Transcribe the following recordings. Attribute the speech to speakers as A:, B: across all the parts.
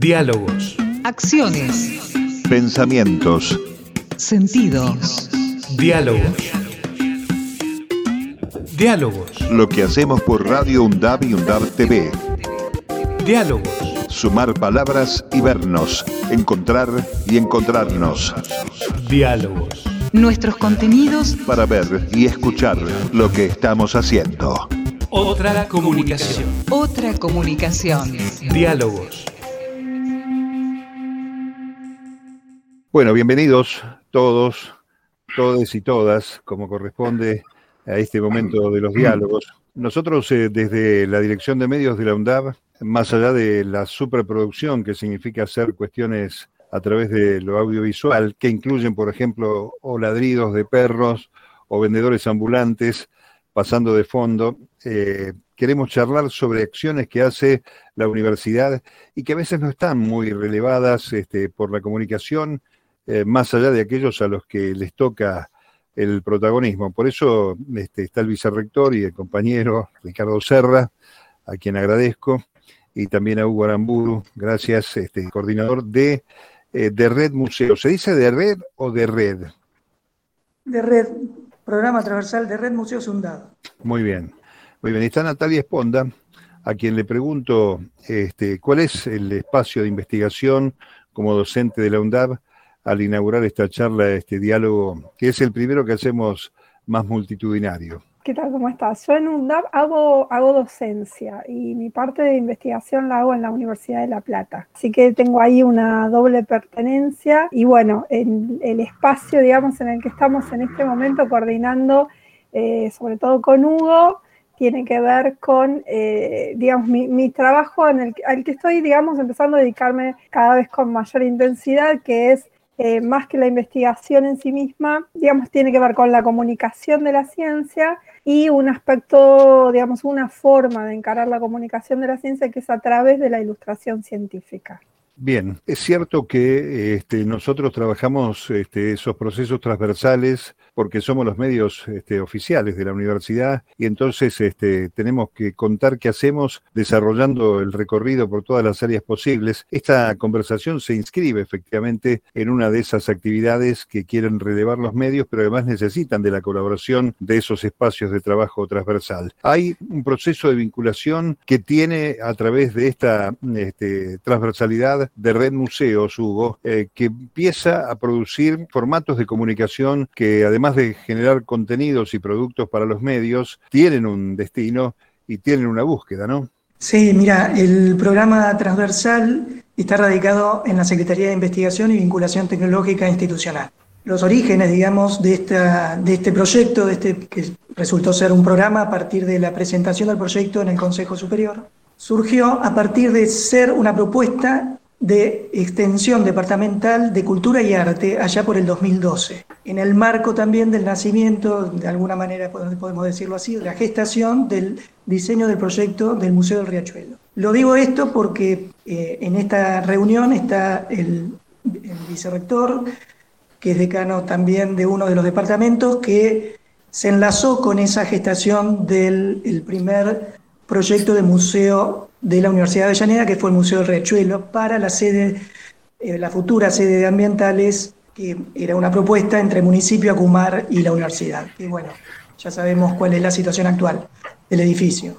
A: Diálogos.
B: Acciones.
C: Pensamientos.
B: Sentidos.
A: Diálogos. Diálogos.
C: Lo que hacemos por Radio UNDAB y UNDAB TV.
A: Diálogos.
C: Sumar palabras y vernos. Encontrar y encontrarnos.
A: Diálogos.
B: Nuestros contenidos
C: Para ver y escuchar lo que estamos haciendo.
A: Otra comunicación.
B: Otra comunicación.
A: Diálogos.
D: Bueno, bienvenidos todos, todes y todas, como corresponde a este momento de los diálogos. Nosotros eh, desde la Dirección de Medios de la UNDAB, más allá de la superproducción que significa hacer cuestiones a través de lo audiovisual, que incluyen, por ejemplo, o ladridos de perros o vendedores ambulantes pasando de fondo, eh, queremos charlar sobre acciones que hace la universidad y que a veces no están muy relevadas este, por la comunicación, eh, más allá de aquellos a los que les toca el protagonismo. Por eso este, está el vicerrector y el compañero Ricardo Serra, a quien agradezco, y también a Hugo Aramburu, gracias, este, coordinador de, eh, de Red Museo. ¿Se dice de red o de red?
E: de red, programa transversal de Red Museos Undado.
D: Muy bien. Muy bien. Está Natalia Esponda, a quien le pregunto este, cuál es el espacio de investigación como docente de la UNDAB al inaugurar esta charla, este diálogo, que es el primero que hacemos más multitudinario.
F: ¿Qué tal? ¿Cómo estás? Yo en UNDAP hago, hago docencia y mi parte de investigación la hago en la Universidad de La Plata. Así que tengo ahí una doble pertenencia y bueno, en el espacio, digamos, en el que estamos en este momento coordinando, eh, sobre todo con Hugo, tiene que ver con, eh, digamos, mi, mi trabajo en el, al que estoy, digamos, empezando a dedicarme cada vez con mayor intensidad, que es eh, más que la investigación en sí misma, digamos, tiene que ver con la comunicación de la ciencia y un aspecto, digamos, una forma de encarar la comunicación de la ciencia que es a través de la ilustración científica.
D: Bien, es cierto que este, nosotros trabajamos este, esos procesos transversales porque somos los medios este, oficiales de la universidad y entonces este, tenemos que contar qué hacemos desarrollando el recorrido por todas las áreas posibles. Esta conversación se inscribe efectivamente en una de esas actividades que quieren relevar los medios, pero además necesitan de la colaboración de esos espacios de trabajo transversal. Hay un proceso de vinculación que tiene a través de esta este, transversalidad de Red Museos, Hugo, eh, que empieza a producir formatos de comunicación que además de generar contenidos y productos para los medios, tienen un destino y tienen una búsqueda, ¿no?
E: Sí, mira, el programa transversal está radicado en la Secretaría de Investigación y Vinculación Tecnológica Institucional. Los orígenes, digamos, de, esta, de este proyecto, de este, que resultó ser un programa a partir de la presentación del proyecto en el Consejo Superior, surgió a partir de ser una propuesta de extensión departamental de cultura y arte allá por el 2012, en el marco también del nacimiento, de alguna manera podemos decirlo así, de la gestación del diseño del proyecto del Museo del Riachuelo. Lo digo esto porque eh, en esta reunión está el, el vicerrector, que es decano también de uno de los departamentos, que se enlazó con esa gestación del el primer proyecto de museo de la Universidad de Avellaneda, que fue el Museo del Riachuelo, para la sede, eh, la futura sede de ambientales, que era una propuesta entre el municipio Acumar y la universidad. Y bueno, ya sabemos cuál es la situación actual del edificio.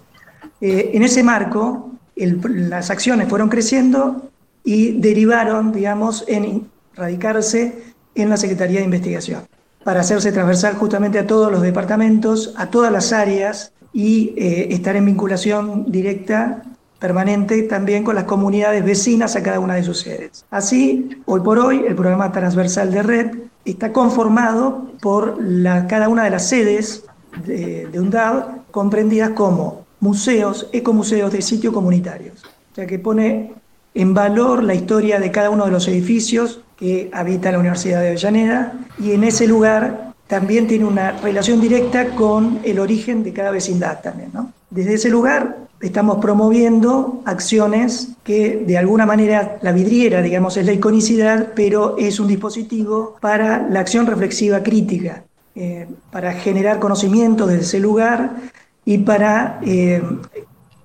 E: Eh, en ese marco, las acciones fueron creciendo y derivaron, digamos, en radicarse en la Secretaría de Investigación, para hacerse transversal justamente a todos los departamentos, a todas las áreas y eh, estar en vinculación directa, permanente, también con las comunidades vecinas a cada una de sus sedes. Así, hoy por hoy, el programa transversal de red está conformado por cada una de las sedes de, de UNDAV, comprendidas como museos, ecomuseos de sitios comunitarios. Sea que pone en valor la historia de cada uno de los edificios que habita la Universidad de Avellaneda y en ese lugar también tiene una relación directa con el origen de cada vecindad también. ¿no? Desde ese lugar estamos promoviendo acciones que de alguna manera la vidriera, digamos, es la iconicidad, pero es un dispositivo para la acción reflexiva crítica, eh, para generar conocimiento desde ese lugar y para, eh,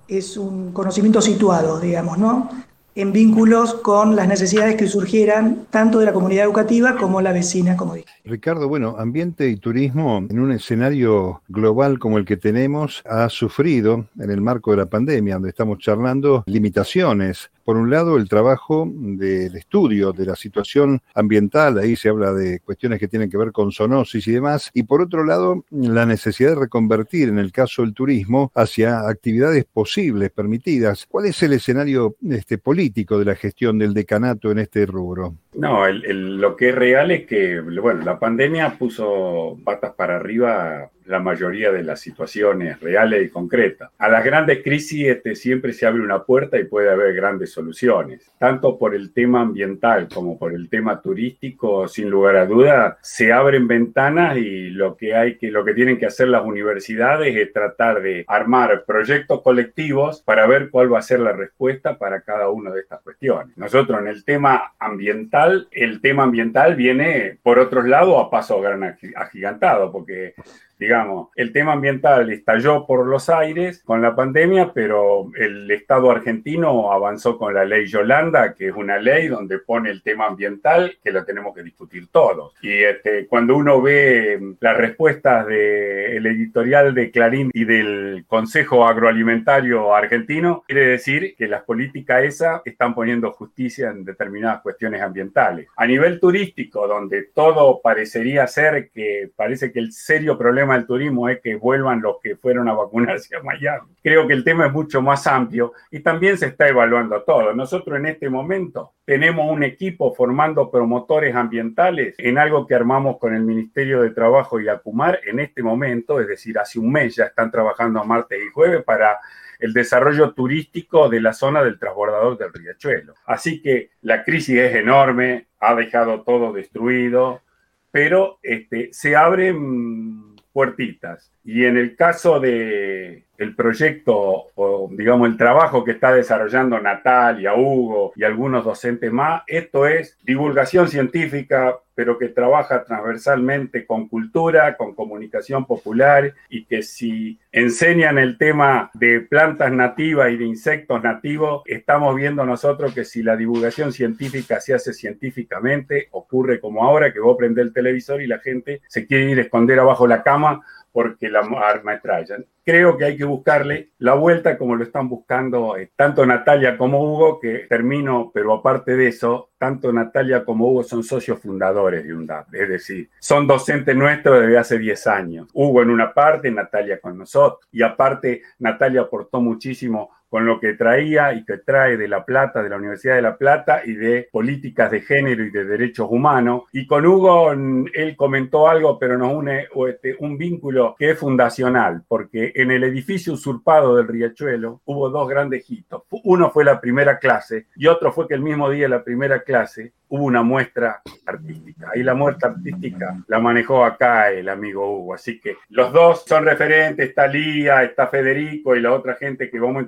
E: es un conocimiento situado, digamos, ¿no? En vínculos con las necesidades que surgieran tanto de la comunidad educativa como la vecina, como dije.
D: Ricardo, bueno, ambiente y turismo en un escenario global como el que tenemos ha sufrido en el marco de la pandemia, donde estamos charlando, limitaciones por un lado, el trabajo del estudio de la situación ambiental, ahí se habla de cuestiones que tienen que ver con zoonosis y demás, y por otro lado, la necesidad de reconvertir, en el caso del turismo, hacia actividades posibles, permitidas. ¿Cuál es el escenario este, político de la gestión del decanato en este rubro?
G: No, lo que es real es que, bueno, la pandemia puso patas para arriba la mayoría de las situaciones reales y concretas. A las grandes crisis este, siempre se abre una puerta y puede haber grandes soluciones. Tanto por el tema ambiental como por el tema turístico, sin lugar a duda, se abren ventanas y lo que hay que, lo que tienen que hacer las universidades es tratar de armar proyectos colectivos para ver cuál va a ser la respuesta para cada una de estas cuestiones. Nosotros en el tema ambiental, el tema ambiental viene por otros lados a paso gran agigantado, porque digamos, el tema ambiental estalló por los aires con la pandemia, pero el Estado argentino avanzó con la ley Yolanda, que es una ley donde pone el tema ambiental que lo tenemos que discutir todos. Y este, cuando uno ve las respuestas del editorial de Clarín y del Consejo Agroalimentario Argentino, quiere decir que las políticas esas están poniendo justicia en determinadas cuestiones ambientales. A nivel turístico, donde todo parecería ser que parece que el serio problema del turismo es que vuelvan los que fueron a vacunarse a Miami. Creo que el tema es mucho más amplio y también se está evaluando todo. Nosotros en este momento tenemos un equipo formando promotores ambientales en algo que armamos con el Ministerio de Trabajo y Acumar en este momento, es decir, hace un mes ya están trabajando martes y jueves para el desarrollo turístico de la zona del transbordador del Riachuelo. Así que la crisis es enorme, ha dejado todo destruido, pero este, se abren puertitas. Y en el caso de el proyecto o digamos el trabajo que está desarrollando Natalia, Hugo y algunos docentes más, esto es divulgación científica, pero que trabaja transversalmente con cultura, con comunicación popular y que si enseñan el tema de plantas nativas y de insectos nativos, estamos viendo nosotros que si la divulgación científica se hace científicamente, ocurre como ahora que vos prendés el televisor y la gente se quiere ir a esconder abajo la cama porque la arma estrellan. Creo que hay que buscarle la vuelta como lo están buscando eh, tanto Natalia como Hugo, que termino, pero aparte de eso, tanto Natalia como Hugo son socios fundadores de UNDAP, es decir, son docentes nuestros desde hace 10 años. Hugo en una parte, Natalia con nosotros, y aparte Natalia aportó muchísimo con lo que traía y que trae de La Plata, de la Universidad de La Plata y de políticas de género y de derechos humanos. Y con Hugo, él comentó algo, pero nos une este, un vínculo que es fundacional, porque en el edificio usurpado del Riachuelo hubo dos grandes hitos. Uno fue la primera clase y otro fue que el mismo día de la primera clase hubo una muestra artística. Y la muestra artística la manejó acá el amigo Hugo. Así que los dos son referentes, está Lía, está Federico y la otra gente que vamos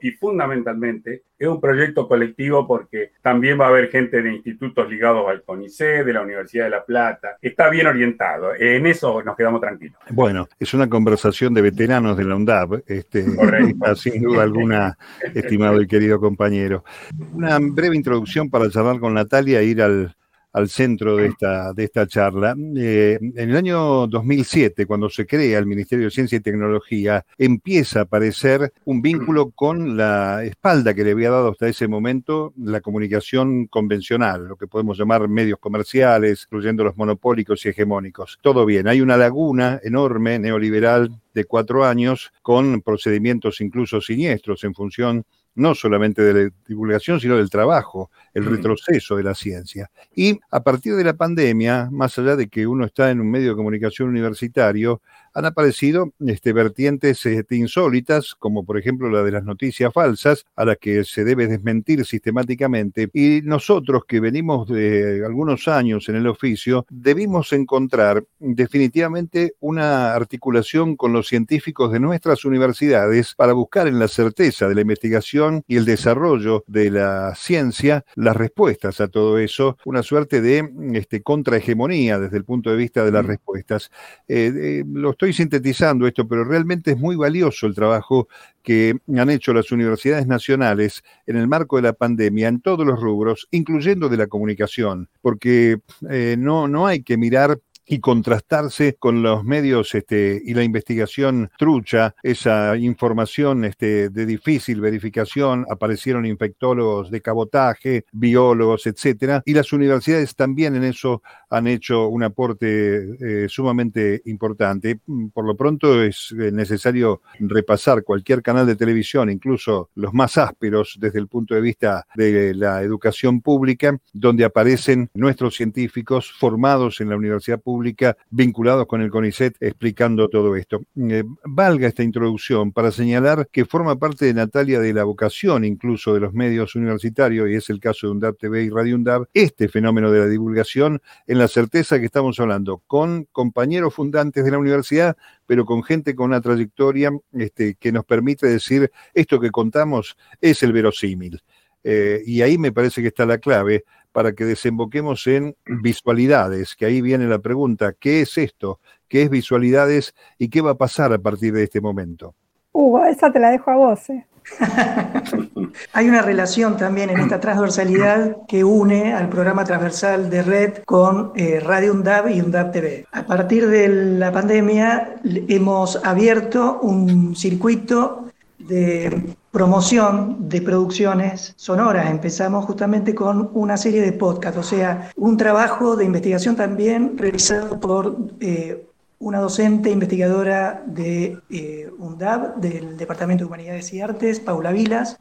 G: Y fundamentalmente es un proyecto colectivo porque también va a haber gente de institutos ligados al CONICET, de la Universidad de La Plata. Está bien orientado. En eso nos quedamos tranquilos.
D: Bueno, es una conversación de veteranos de la UNDAP, este, sin duda alguna, estimado y querido compañero. Una breve introducción para charlar con Natalia a ir al, al centro de esta, de esta charla. Eh, en el año 2007, cuando se crea el Ministerio de Ciencia y Tecnología, empieza a aparecer un vínculo con la espalda que le había dado hasta ese momento la comunicación convencional, lo que podemos llamar medios comerciales, incluyendo los monopólicos y hegemónicos. Todo bien, hay una laguna enorme, neoliberal, de cuatro años, con procedimientos incluso siniestros en función no solamente de la divulgación, sino del trabajo, el mm. retroceso de la ciencia. Y a partir de la pandemia, más allá de que uno está en un medio de comunicación universitario, han aparecido este, vertientes este, insólitas, como por ejemplo la de las noticias falsas, a las que se debe desmentir sistemáticamente. Y nosotros que venimos de algunos años en el oficio, debimos encontrar definitivamente una articulación con los científicos de nuestras universidades para buscar en la certeza de la investigación y el desarrollo de la ciencia las respuestas a todo eso, una suerte de este, contrahegemonía desde el punto de vista de las respuestas. Eh, los estoy sintetizando esto, pero realmente es muy valioso el trabajo que han hecho las universidades nacionales en el marco de la pandemia en todos los rubros, incluyendo de la comunicación, porque eh, no, no hay que mirar y contrastarse con los medios este, y la investigación trucha, esa información este, de difícil verificación, aparecieron infectólogos de cabotaje, biólogos, etcétera, y las universidades también en eso han hecho un aporte eh, sumamente importante. Por lo pronto es eh, necesario repasar cualquier canal de televisión, incluso los más ásperos desde el punto de vista de la educación pública, donde aparecen nuestros científicos formados en la universidad pública vinculados con el CONICET explicando todo esto. Eh, valga esta introducción para señalar que forma parte de Natalia de la vocación incluso de los medios universitarios, y es el caso de UNDAP TV y Radio UNDAP, este fenómeno de la divulgación en la certeza que estamos hablando con compañeros fundantes de la universidad, pero con gente con una trayectoria este, que nos permite decir esto que contamos es el verosímil. Eh, y ahí me parece que está la clave para que desemboquemos en visualidades, que ahí viene la pregunta, ¿qué es esto? ¿Qué es visualidades y qué va a pasar a partir de este momento?
F: Hugo, esa te la dejo a vos. ¿eh?
E: Hay una relación también en esta transversalidad que une al programa transversal de Red con eh, Radio UNDAB y UNDAB TV. A partir de la pandemia hemos abierto un circuito de promoción de producciones sonoras. Empezamos justamente con una serie de podcasts, o sea, un trabajo de investigación también realizado por eh, una docente investigadora de eh, UNDAB, del Departamento de Humanidades y Artes, Paula Vilas,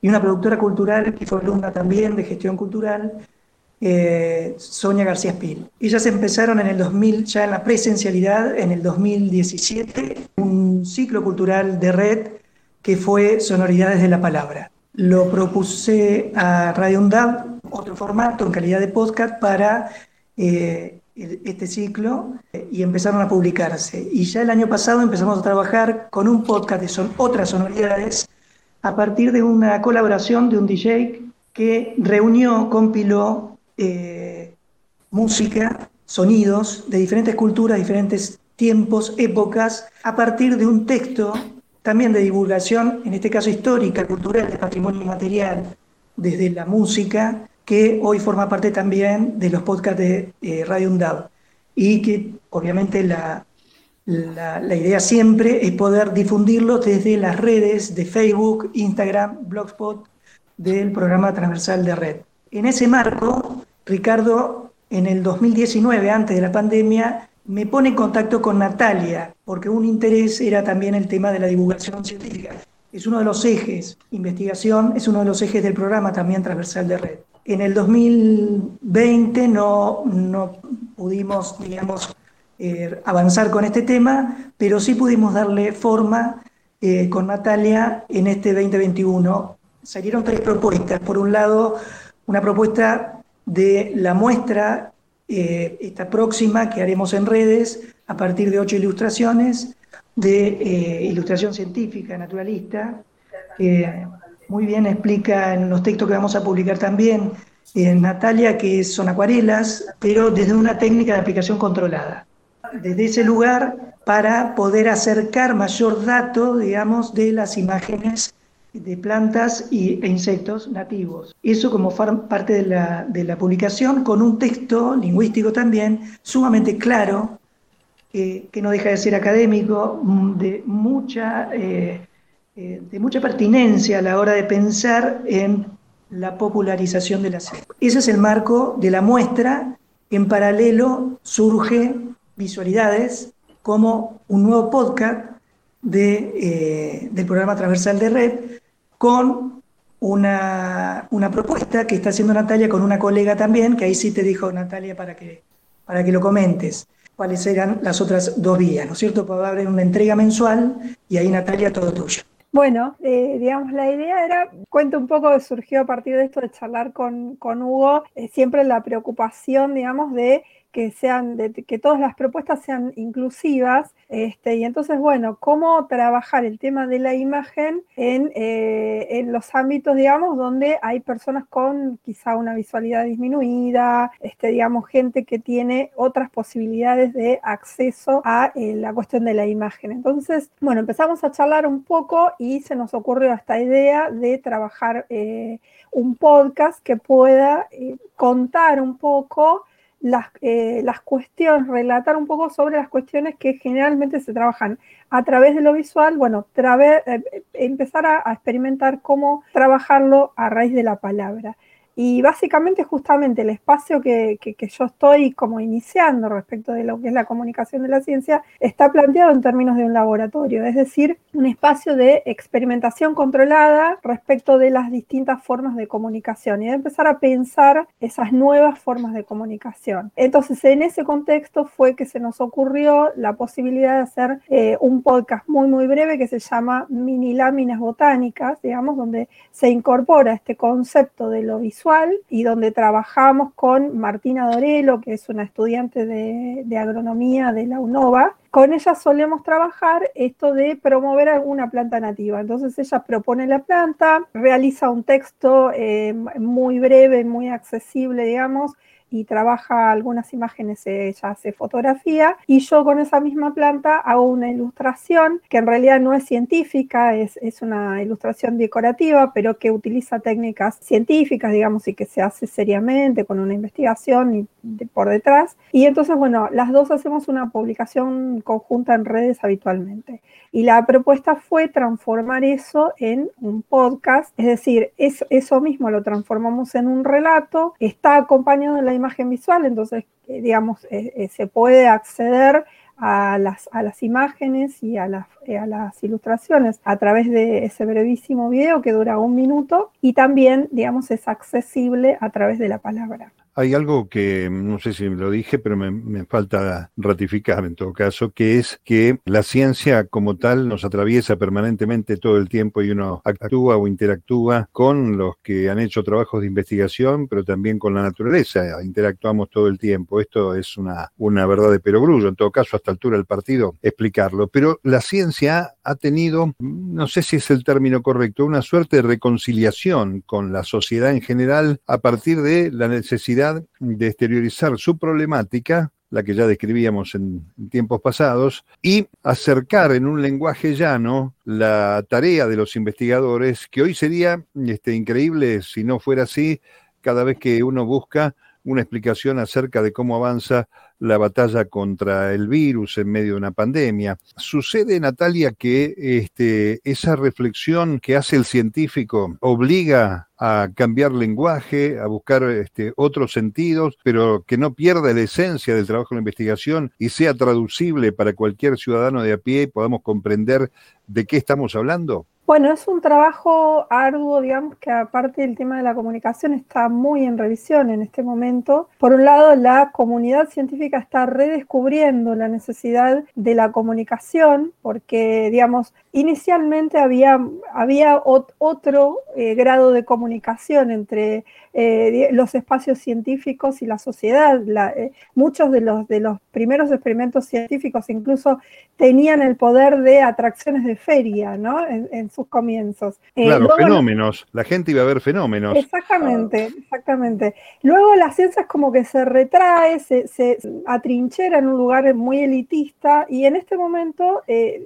E: y una productora cultural que fue alumna también de gestión cultural, eh, Sonia García Spil. Ellas empezaron en el 2000, ya en la presencialidad, en el 2017, un ciclo cultural de red que fue Sonoridades de la Palabra. Lo propuse a Radio UNDAB, otro formato en calidad de podcast para eh, este ciclo y empezaron a publicarse. Y ya el año pasado empezamos a trabajar con un podcast de son otras sonoridades a partir de una colaboración de un DJ que reunió, compiló eh, música, sonidos de diferentes culturas, diferentes tiempos, épocas, a partir de un texto también de divulgación, en este caso histórica, cultural, de patrimonio inmaterial, desde la música, que hoy forma parte también de los podcasts de eh, Radio UNDAV. Y que obviamente la, la, idea siempre es poder difundirlo desde las redes de Facebook, Instagram, Blogspot del programa transversal de red. En ese marco, Ricardo, en el 2019, antes de la pandemia, me pone en contacto con Natalia, porque un interés era también el tema de la divulgación científica. Es uno de los ejes, investigación es uno de los ejes del programa también transversal de red. En el 2020 no, no pudimos, digamos, eh, avanzar con este tema, pero sí pudimos darle forma eh, con Natalia en este 2021. Salieron tres propuestas. Por un lado, una propuesta de la muestra eh, esta próxima que haremos en redes a partir de ocho ilustraciones de ilustración científica, naturalista, muy bien explica en los textos que vamos a publicar también en Natalia, que son acuarelas, pero desde una técnica de aplicación controlada. Desde ese lugar para poder acercar mayor dato, digamos, de las imágenes de plantas y, e insectos nativos. Eso como parte de la, publicación con un texto lingüístico también sumamente claro, que no deja de ser académico, mm, de mucha, eh, eh, de mucha pertinencia a la hora de pensar en la popularización de la ciencia. Ese es el marco de la muestra. En paralelo surge Visualidades como un nuevo podcast de, eh, del programa transversal de red con una, una, propuesta que está haciendo Natalia con una colega también, que ahí sí te dijo Natalia para que, para que lo comentes, cuáles eran las otras dos vías, ¿no es cierto? Para haber una entrega mensual y ahí Natalia todo tuyo.
F: Bueno, eh, digamos, la idea era, cuento un poco, surgió a partir de esto de charlar con, con Hugo, eh, siempre la preocupación, digamos, de que sean, que todas las propuestas sean inclusivas. Este, y entonces, bueno, cómo trabajar el tema de la imagen en, eh, en, los ámbitos, digamos, donde hay personas con quizá una visualidad disminuida, este, digamos, gente que tiene otras posibilidades de acceso a eh, la cuestión de la imagen. Entonces, bueno, empezamos a charlar un poco y se nos ocurrió esta idea de trabajar eh, un podcast que pueda contar un poco las, eh, las, cuestiones, relatar un poco sobre las cuestiones que generalmente se trabajan a través de lo visual, bueno, empezar a, a experimentar cómo trabajarlo a raíz de la palabra. Y básicamente justamente el espacio que, yo estoy como iniciando respecto de lo que es la comunicación de la ciencia está planteado en términos de un laboratorio, es decir, un espacio de experimentación controlada respecto de las distintas formas de comunicación y de empezar a pensar esas nuevas formas de comunicación. Entonces, en ese contexto fue que se nos ocurrió la posibilidad de hacer eh, un podcast muy, muy breve que se llama Mini Láminas Botánicas, digamos, donde se incorpora este concepto de lo visual y donde trabajamos con Martina Dorelo, que es una estudiante de, agronomía de la UNOVA. Con ella solemos trabajar esto de promover alguna planta nativa. Entonces ella propone la planta, realiza un texto eh, muy breve, muy accesible, digamos, y trabaja algunas imágenes, ella hace fotografía y yo con esa misma planta hago una ilustración que en realidad no es científica, es, es una ilustración decorativa, pero que utiliza técnicas científicas, digamos, y que se hace seriamente con una investigación y por detrás. Y entonces, bueno, las dos hacemos una publicación conjunta en redes habitualmente. Y la propuesta fue transformar eso en un podcast, es decir, eso mismo lo transformamos en un relato, está acompañado de la imagen visual, entonces, eh, digamos, eh, eh, se puede acceder a las, a las imágenes y a las, a las ilustraciones a través de ese brevísimo video que dura un minuto y también, digamos, es accesible a través de la palabra.
D: Hay algo que no sé si lo dije, pero me, falta ratificar en todo caso, que es que la ciencia como tal nos atraviesa permanentemente todo el tiempo y uno actúa o interactúa con los que han hecho trabajos de investigación, pero también con la naturaleza. Interactuamos todo el tiempo. Esto es una, una verdad de perogrullo. En todo caso, a esta altura del partido, explicarlo. Pero la ciencia ha tenido, no sé si es el término correcto, una suerte de reconciliación con la sociedad en general a partir de la necesidad de exteriorizar su problemática, la que ya describíamos en, tiempos pasados, y acercar en un lenguaje llano la tarea de los investigadores, que hoy sería este, increíble si no fuera así, cada vez que uno busca una explicación acerca de cómo avanza la batalla contra el virus en medio de una pandemia. Sucede, Natalia, que este, esa reflexión que hace el científico obliga a cambiar lenguaje, a buscar este, otros sentidos, pero que no pierda la esencia del trabajo de la investigación y sea traducible para cualquier ciudadano de a pie y podamos comprender de qué estamos hablando?
F: Bueno, es un trabajo arduo, digamos, que aparte del tema de la comunicación está muy en revisión en este momento. Por un lado, la comunidad científica está redescubriendo la necesidad de la comunicación, porque, digamos, inicialmente había, había otro eh, grado de comunicación entre eh, los espacios científicos y la sociedad. Eh, muchos de los, de los primeros experimentos científicos incluso tenían el poder de atracciones de feria, ¿no? En, sus comienzos.
D: Eh, claro, fenómenos. La gente iba a ver fenómenos.
F: Exactamente, exactamente. Luego la ciencia es como que se retrae, se, se atrinchera en un lugar muy elitista y en este momento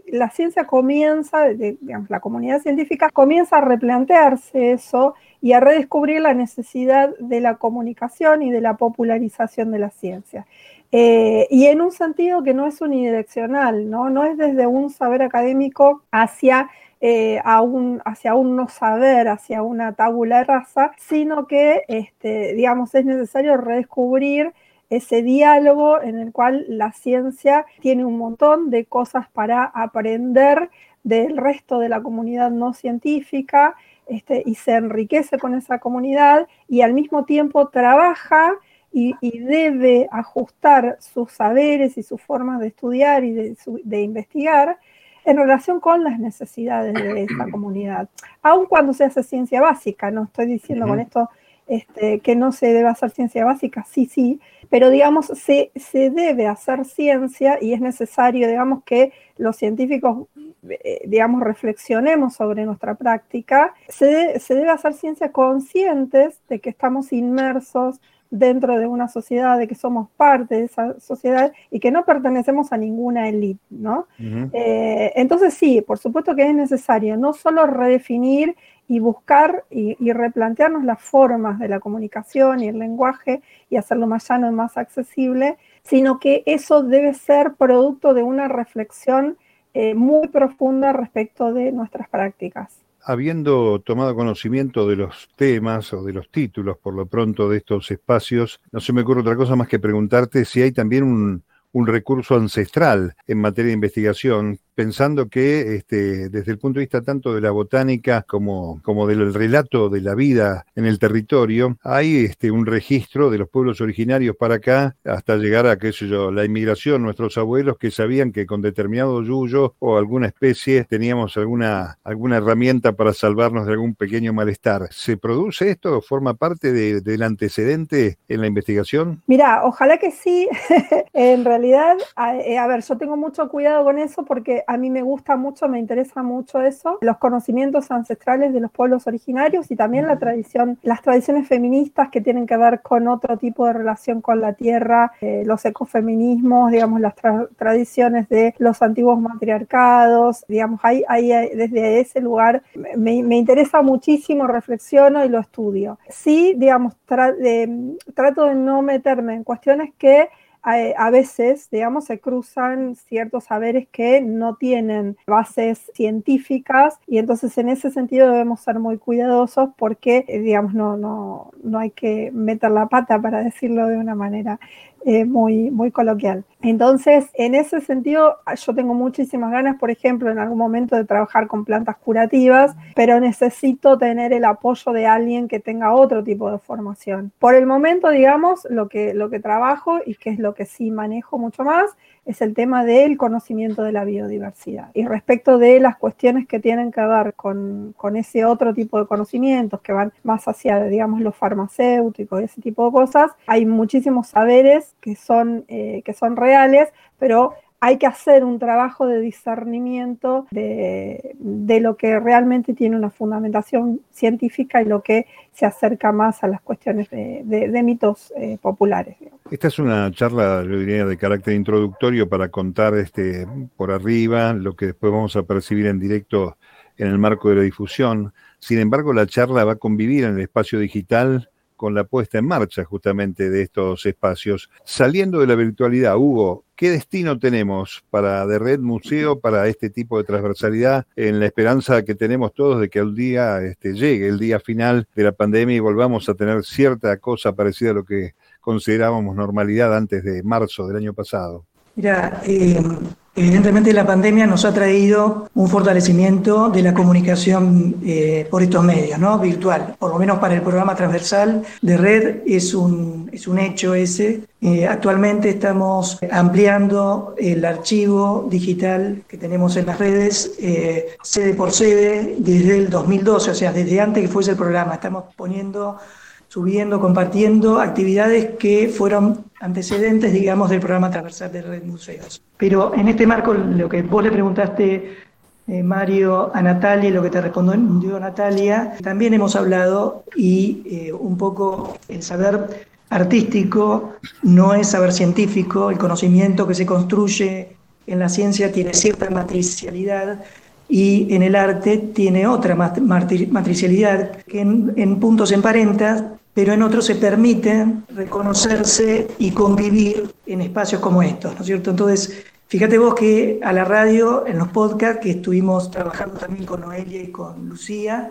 F: la ciencia comienza, digamos, la comunidad científica comienza a replantearse eso y a redescubrir la necesidad de la comunicación y de la popularización de la ciencia. Eh, y en un sentido que no es unidireccional, ¿no? no es desde un saber académico hacia, eh, un, hacia no saber, hacia una tabula rasa, sino que, este, digamos, es necesario redescubrir ese diálogo en el cual la ciencia tiene un montón de cosas para aprender del resto de la comunidad no científica este, y se enriquece con esa comunidad y al mismo tiempo trabaja y, debe ajustar sus saberes y sus formas de estudiar y de, investigar en relación con las necesidades de esta comunidad, aun cuando se hace ciencia básica, no estoy diciendo con esto este, que no se debe hacer ciencia básica, sí, sí, pero digamos, se, se debe hacer ciencia y es necesario, digamos, que los científicos, eh, digamos, reflexionemos sobre nuestra práctica, se, se debe hacer ciencia conscientes de que estamos inmersos dentro de una sociedad, de que somos parte de esa sociedad y que no pertenecemos a ninguna élite, ¿no? eh, entonces sí, por supuesto que es necesario no solo redefinir y buscar y, replantearnos las formas de la comunicación y el lenguaje y hacerlo más llano y más accesible, sino que eso debe ser producto de una reflexión eh, muy profunda respecto de nuestras prácticas.
D: Habiendo tomado conocimiento de los temas o de los títulos, por lo pronto, de estos espacios, no se me ocurre otra cosa más que preguntarte si hay también un recurso ancestral en materia de investigación pensando que este, desde el punto de vista tanto de la botánica como, como del relato de la vida en el territorio, hay este, un registro de los pueblos originarios para acá hasta llegar a, qué sé yo, la inmigración, nuestros abuelos que sabían que con determinado yuyo o alguna especie teníamos alguna, alguna herramienta para salvarnos de algún pequeño malestar. ¿Se produce esto? ¿Forma parte de, del antecedente en la investigación?
F: Mira, ojalá que sí. en realidad, eh, a ver, yo tengo mucho cuidado con eso porque a mí me gusta mucho, me interesa mucho eso, los conocimientos ancestrales de los pueblos originarios y también la tradición, las tradiciones feministas que tienen que ver con otro tipo de relación con la tierra, eh, los ecofeminismos, digamos, las tra tradiciones de los antiguos matriarcados, digamos, ahí, ahí desde ese lugar me, me, interesa muchísimo, reflexiono y lo estudio. Sí, digamos, tra de, trato de no meterme en cuestiones que a, veces, digamos, se cruzan ciertos saberes que no tienen bases científicas y entonces en ese sentido debemos ser muy cuidadosos porque, eh, digamos, no, no, no hay que meter la pata, para decirlo de una manera muy, muy coloquial. Entonces, en ese sentido, yo tengo muchísimas ganas, por ejemplo, en algún momento de trabajar con plantas curativas, pero necesito tener el apoyo de alguien que tenga otro tipo de formación. Por el momento, digamos, lo que, lo que trabajo y que es lo que sí manejo mucho más, es el tema del conocimiento de la biodiversidad. Y respecto de las cuestiones que tienen que ver con, con ese otro tipo de conocimientos que van más hacia, digamos, lo farmacéutico y ese tipo de cosas, hay muchísimos saberes que son, eh, que son reales, pero hay que hacer un trabajo de discernimiento de, de, lo que realmente tiene una fundamentación científica y lo que se acerca más a las cuestiones de, mitos eh, populares.
D: Esta es una charla, yo diría, de carácter introductorio para contar este, por arriba lo que después vamos a percibir en directo en el marco de la difusión. Sin embargo, la charla va a convivir en el espacio digital con la puesta en marcha justamente de estos espacios. Saliendo de la virtualidad, Hugo, ¿qué destino tenemos para de Red Museo, para este tipo de transversalidad, en la esperanza que tenemos todos de que el día este, llegue, el día final de la pandemia y volvamos a tener cierta cosa parecida a lo que considerábamos normalidad antes de marzo del año pasado?
E: Mira, eh, Evidentemente la pandemia nos ha traído un fortalecimiento de la comunicación eh, por estos medios, ¿no? Virtual. Por lo menos para el programa transversal de red es un, es un hecho ese. Eh, actualmente estamos ampliando el archivo digital que tenemos en las redes, eh, sede por sede, desde el 2012, o sea, desde antes que fuese el programa. Estamos poniendo subiendo, compartiendo actividades que fueron antecedentes, digamos, del programa transversal de Red Museos. Pero en este marco, lo que vos le preguntaste, eh, Mario, a Natalia, lo que te respondió Natalia, también hemos hablado y eh, un poco el saber artístico no es saber científico, el conocimiento que se construye en la ciencia tiene cierta matricialidad y en el arte tiene otra matricialidad que en, en puntos pero en otros se permite reconocerse y convivir en espacios como estos, ¿no es cierto? Entonces, fíjate vos que a la radio, en los podcasts, que estuvimos trabajando también con Noelia y con Lucía,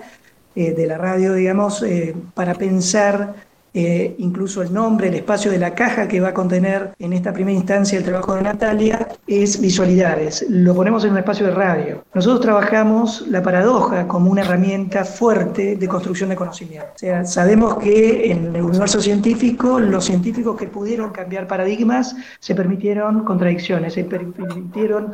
E: eh, de la radio, digamos, eh, para pensar eh, incluso el nombre, el espacio de la caja que va a contener en esta primera instancia el trabajo de Natalia, es visualidades. Lo ponemos en un espacio de radio. Nosotros trabajamos la paradoja como una herramienta fuerte de construcción de conocimiento. O sea, sabemos que en el universo científico, los científicos que pudieron cambiar paradigmas se permitieron contradicciones, se permitieron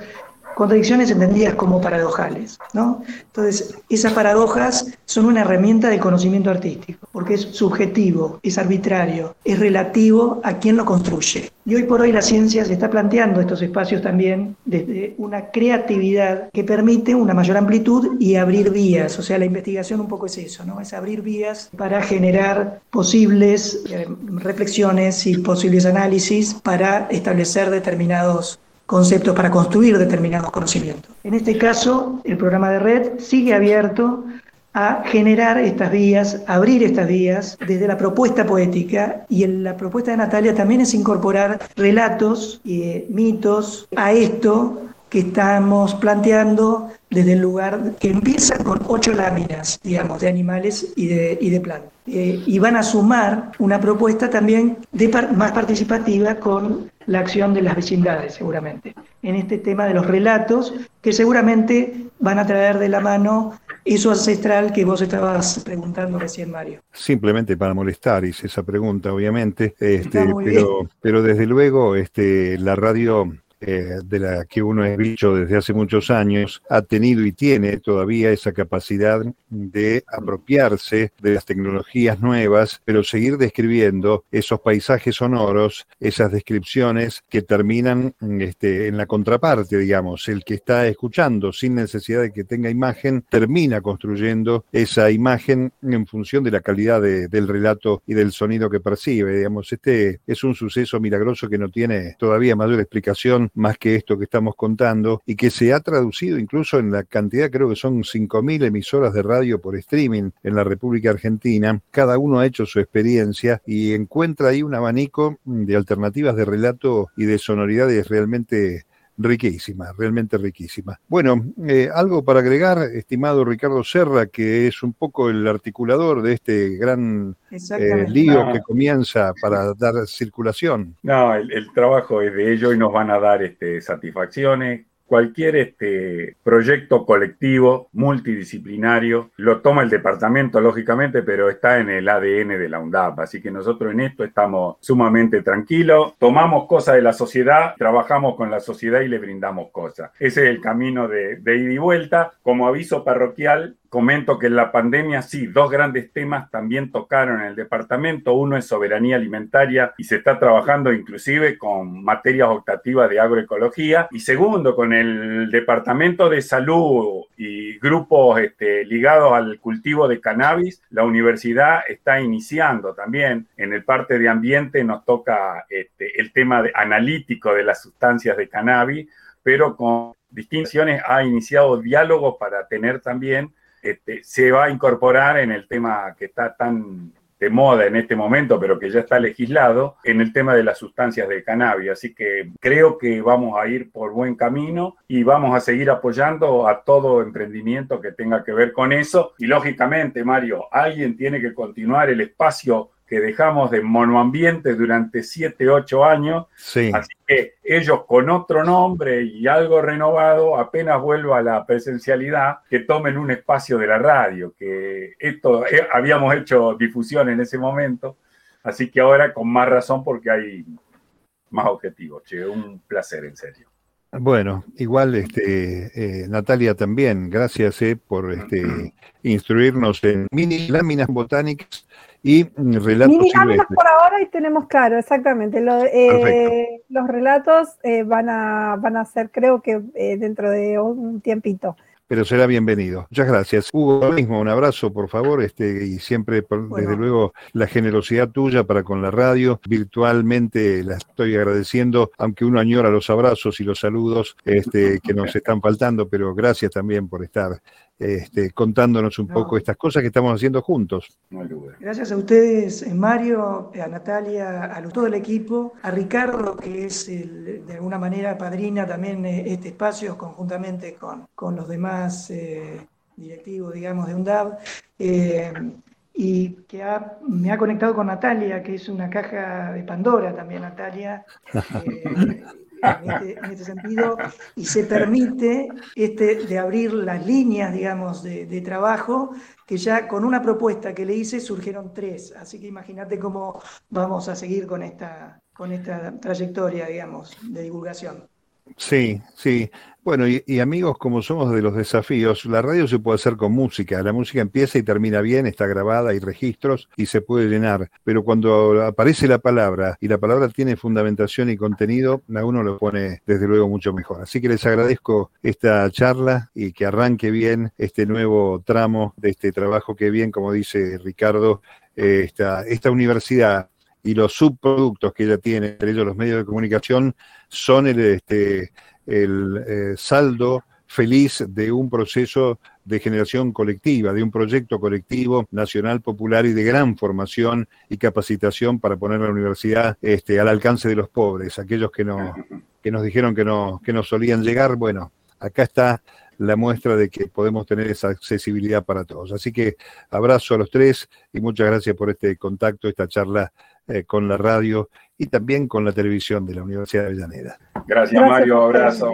E: contradicciones entendidas como paradojales. ¿no? Entonces, esas paradojas son una herramienta de conocimiento artístico, porque es subjetivo, es arbitrario, es relativo a quien lo construye. Y hoy por hoy la ciencia se está planteando estos espacios también desde una creatividad que permite una mayor amplitud y abrir vías. O sea, la investigación un poco es eso, ¿no? Es abrir vías para generar posibles eh, reflexiones y posibles análisis para establecer determinados conceptos para construir determinados conocimientos. En este caso, el programa de red sigue abierto a generar estas vías, abrir estas vías desde la propuesta poética y en la propuesta de Natalia también es incorporar relatos y eh, mitos a esto que estamos planteando desde el lugar que empieza con ocho láminas, digamos, de animales y de, y de plantas. Eh, y van a sumar una propuesta también de más participativa con la acción de las vecindades, seguramente, en este tema de los relatos, que seguramente van a traer de la mano eso ancestral que vos estabas preguntando recién, Mario.
D: Simplemente para molestar, hice esa pregunta, obviamente, este, pero, pero desde luego este, la radio eh, de la que uno es bicho desde hace muchos años, ha tenido y tiene todavía esa capacidad de apropiarse de las tecnologías nuevas, pero seguir describiendo esos paisajes sonoros, esas descripciones que terminan este, en la contraparte, digamos. El que está escuchando sin necesidad de que tenga imagen, termina construyendo esa imagen en función de la calidad del relato y del sonido que percibe. Digamos, este es un suceso milagroso que no tiene todavía mayor explicación más que esto que estamos contando y que se ha traducido incluso en la cantidad, creo que son 5.000 emisoras de radio por streaming en la República Argentina. Cada uno ha hecho su experiencia y encuentra ahí un abanico de alternativas de relato y de sonoridades realmente riquísima, realmente riquísima. Bueno, eh, algo para agregar, estimado Ricardo Serra, que es un poco el articulador de este gran eh, lío que comienza para dar circulación.
G: No, el, el, trabajo es de ello y nos van a dar este, satisfacciones cualquier este, proyecto colectivo multidisciplinario lo toma el departamento, lógicamente, pero está en el ADN de la UNDAP. Así que nosotros en esto estamos sumamente tranquilos. Tomamos cosas de la sociedad, trabajamos con la sociedad y le brindamos cosas. Ese es el camino de, de ida y vuelta. Como aviso parroquial, Comento que en la pandemia sí, dos grandes temas también tocaron en el departamento. Uno es soberanía alimentaria y se está trabajando inclusive con materias optativas de agroecología. Y segundo, con el departamento de salud y grupos este, ligados al cultivo de cannabis, la universidad está iniciando también en el parte de ambiente nos toca este, el tema de, analítico de las sustancias de cannabis, pero con distinciones ha iniciado diálogos para tener también este, se va a incorporar en el tema que está tan de moda en este momento, pero que ya está legislado, en el tema de las sustancias de cannabis. Así que creo que vamos a ir por buen camino y vamos a seguir apoyando a todo emprendimiento que tenga que ver con eso. Y lógicamente, Mario, alguien tiene que continuar el espacio que dejamos de monoambiente durante 7, 8 años. Así que ellos con otro nombre y algo renovado, apenas vuelva a la presencialidad, que tomen un espacio de la radio, que esto eh, habíamos hecho difusión en ese momento, así que ahora con más razón porque hay más objetivos. Che, un placer, en serio.
D: Bueno, igual este, eh, Natalia también, gracias eh, por este, instruirnos en mini láminas botánicas y relatos
F: Mini por ahora y tenemos claro, exactamente. Eh, los relatos eh, van, a, van a ser, creo que eh, dentro de un tiempito
D: pero será bienvenido. Muchas gracias. Hugo, mismo, un abrazo, por favor, este, y siempre, desde luego, la generosidad tuya para con la radio. Virtualmente la estoy agradeciendo, aunque uno añora los abrazos y los saludos este, que nos están faltando, pero gracias también por estar este, contándonos un poco estas cosas que estamos haciendo juntos.
E: Gracias a ustedes, eh, Mario, a Natalia, a todo el equipo, a Ricardo, que es de alguna manera padrina también eh, este espacio conjuntamente con, con los demás eh, directivos, digamos, de UNDAV. y que me ha conectado con Natalia, que es una caja de Pandora también, Natalia. Este, en este, sentido y se permite este, de abrir las líneas, digamos, de, de, trabajo, que ya con una propuesta que le hice surgieron tres. Así que imagínate cómo vamos a seguir con esta, con esta trayectoria, digamos, de divulgación.
D: Sí, sí. Bueno, y, y, amigos, como somos de los desafíos, la radio se puede hacer con música. La música empieza y termina bien, está grabada, hay registros y se puede llenar. Pero cuando aparece la palabra y la palabra tiene fundamentación y contenido, a uno lo pone desde luego mucho mejor. Así que les agradezco esta charla y que arranque bien este nuevo tramo de este trabajo que bien, como dice Ricardo, eh, esta, esta universidad y los subproductos que ella tiene, entre ellos los medios de comunicación, son el, este, el eh, saldo feliz de un proceso de generación colectiva, de un proyecto colectivo nacional popular y de gran formación y capacitación para poner la universidad este, al alcance de los pobres, aquellos que, no, que nos dijeron que no, que no solían llegar. Bueno, acá está la muestra de que podemos tener esa accesibilidad para todos. Así que abrazo a los tres y muchas gracias por este contacto, esta charla eh, con la radio y también con la televisión de la Universidad de Avellaneda.
G: Gracias, Gracias Mario, abrazo.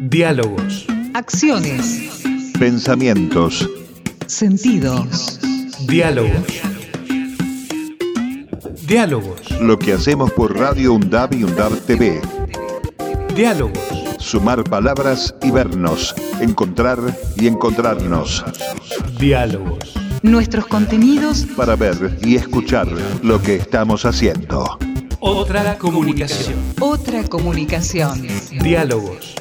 A: Diálogos.
B: Acciones.
C: Pensamientos.
B: Sentidos.
A: Diálogos. Diálogos.
C: Lo que hacemos por Radio UNDAB y UNDAB TV.
A: Diálogos.
C: Sumar palabras y vernos. Encontrar y encontrarnos.
A: Diálogos.
B: Nuestros contenidos
C: para ver y escuchar lo que estamos haciendo.
A: Otra comunicación.
B: Otra comunicación.
A: Diálogos.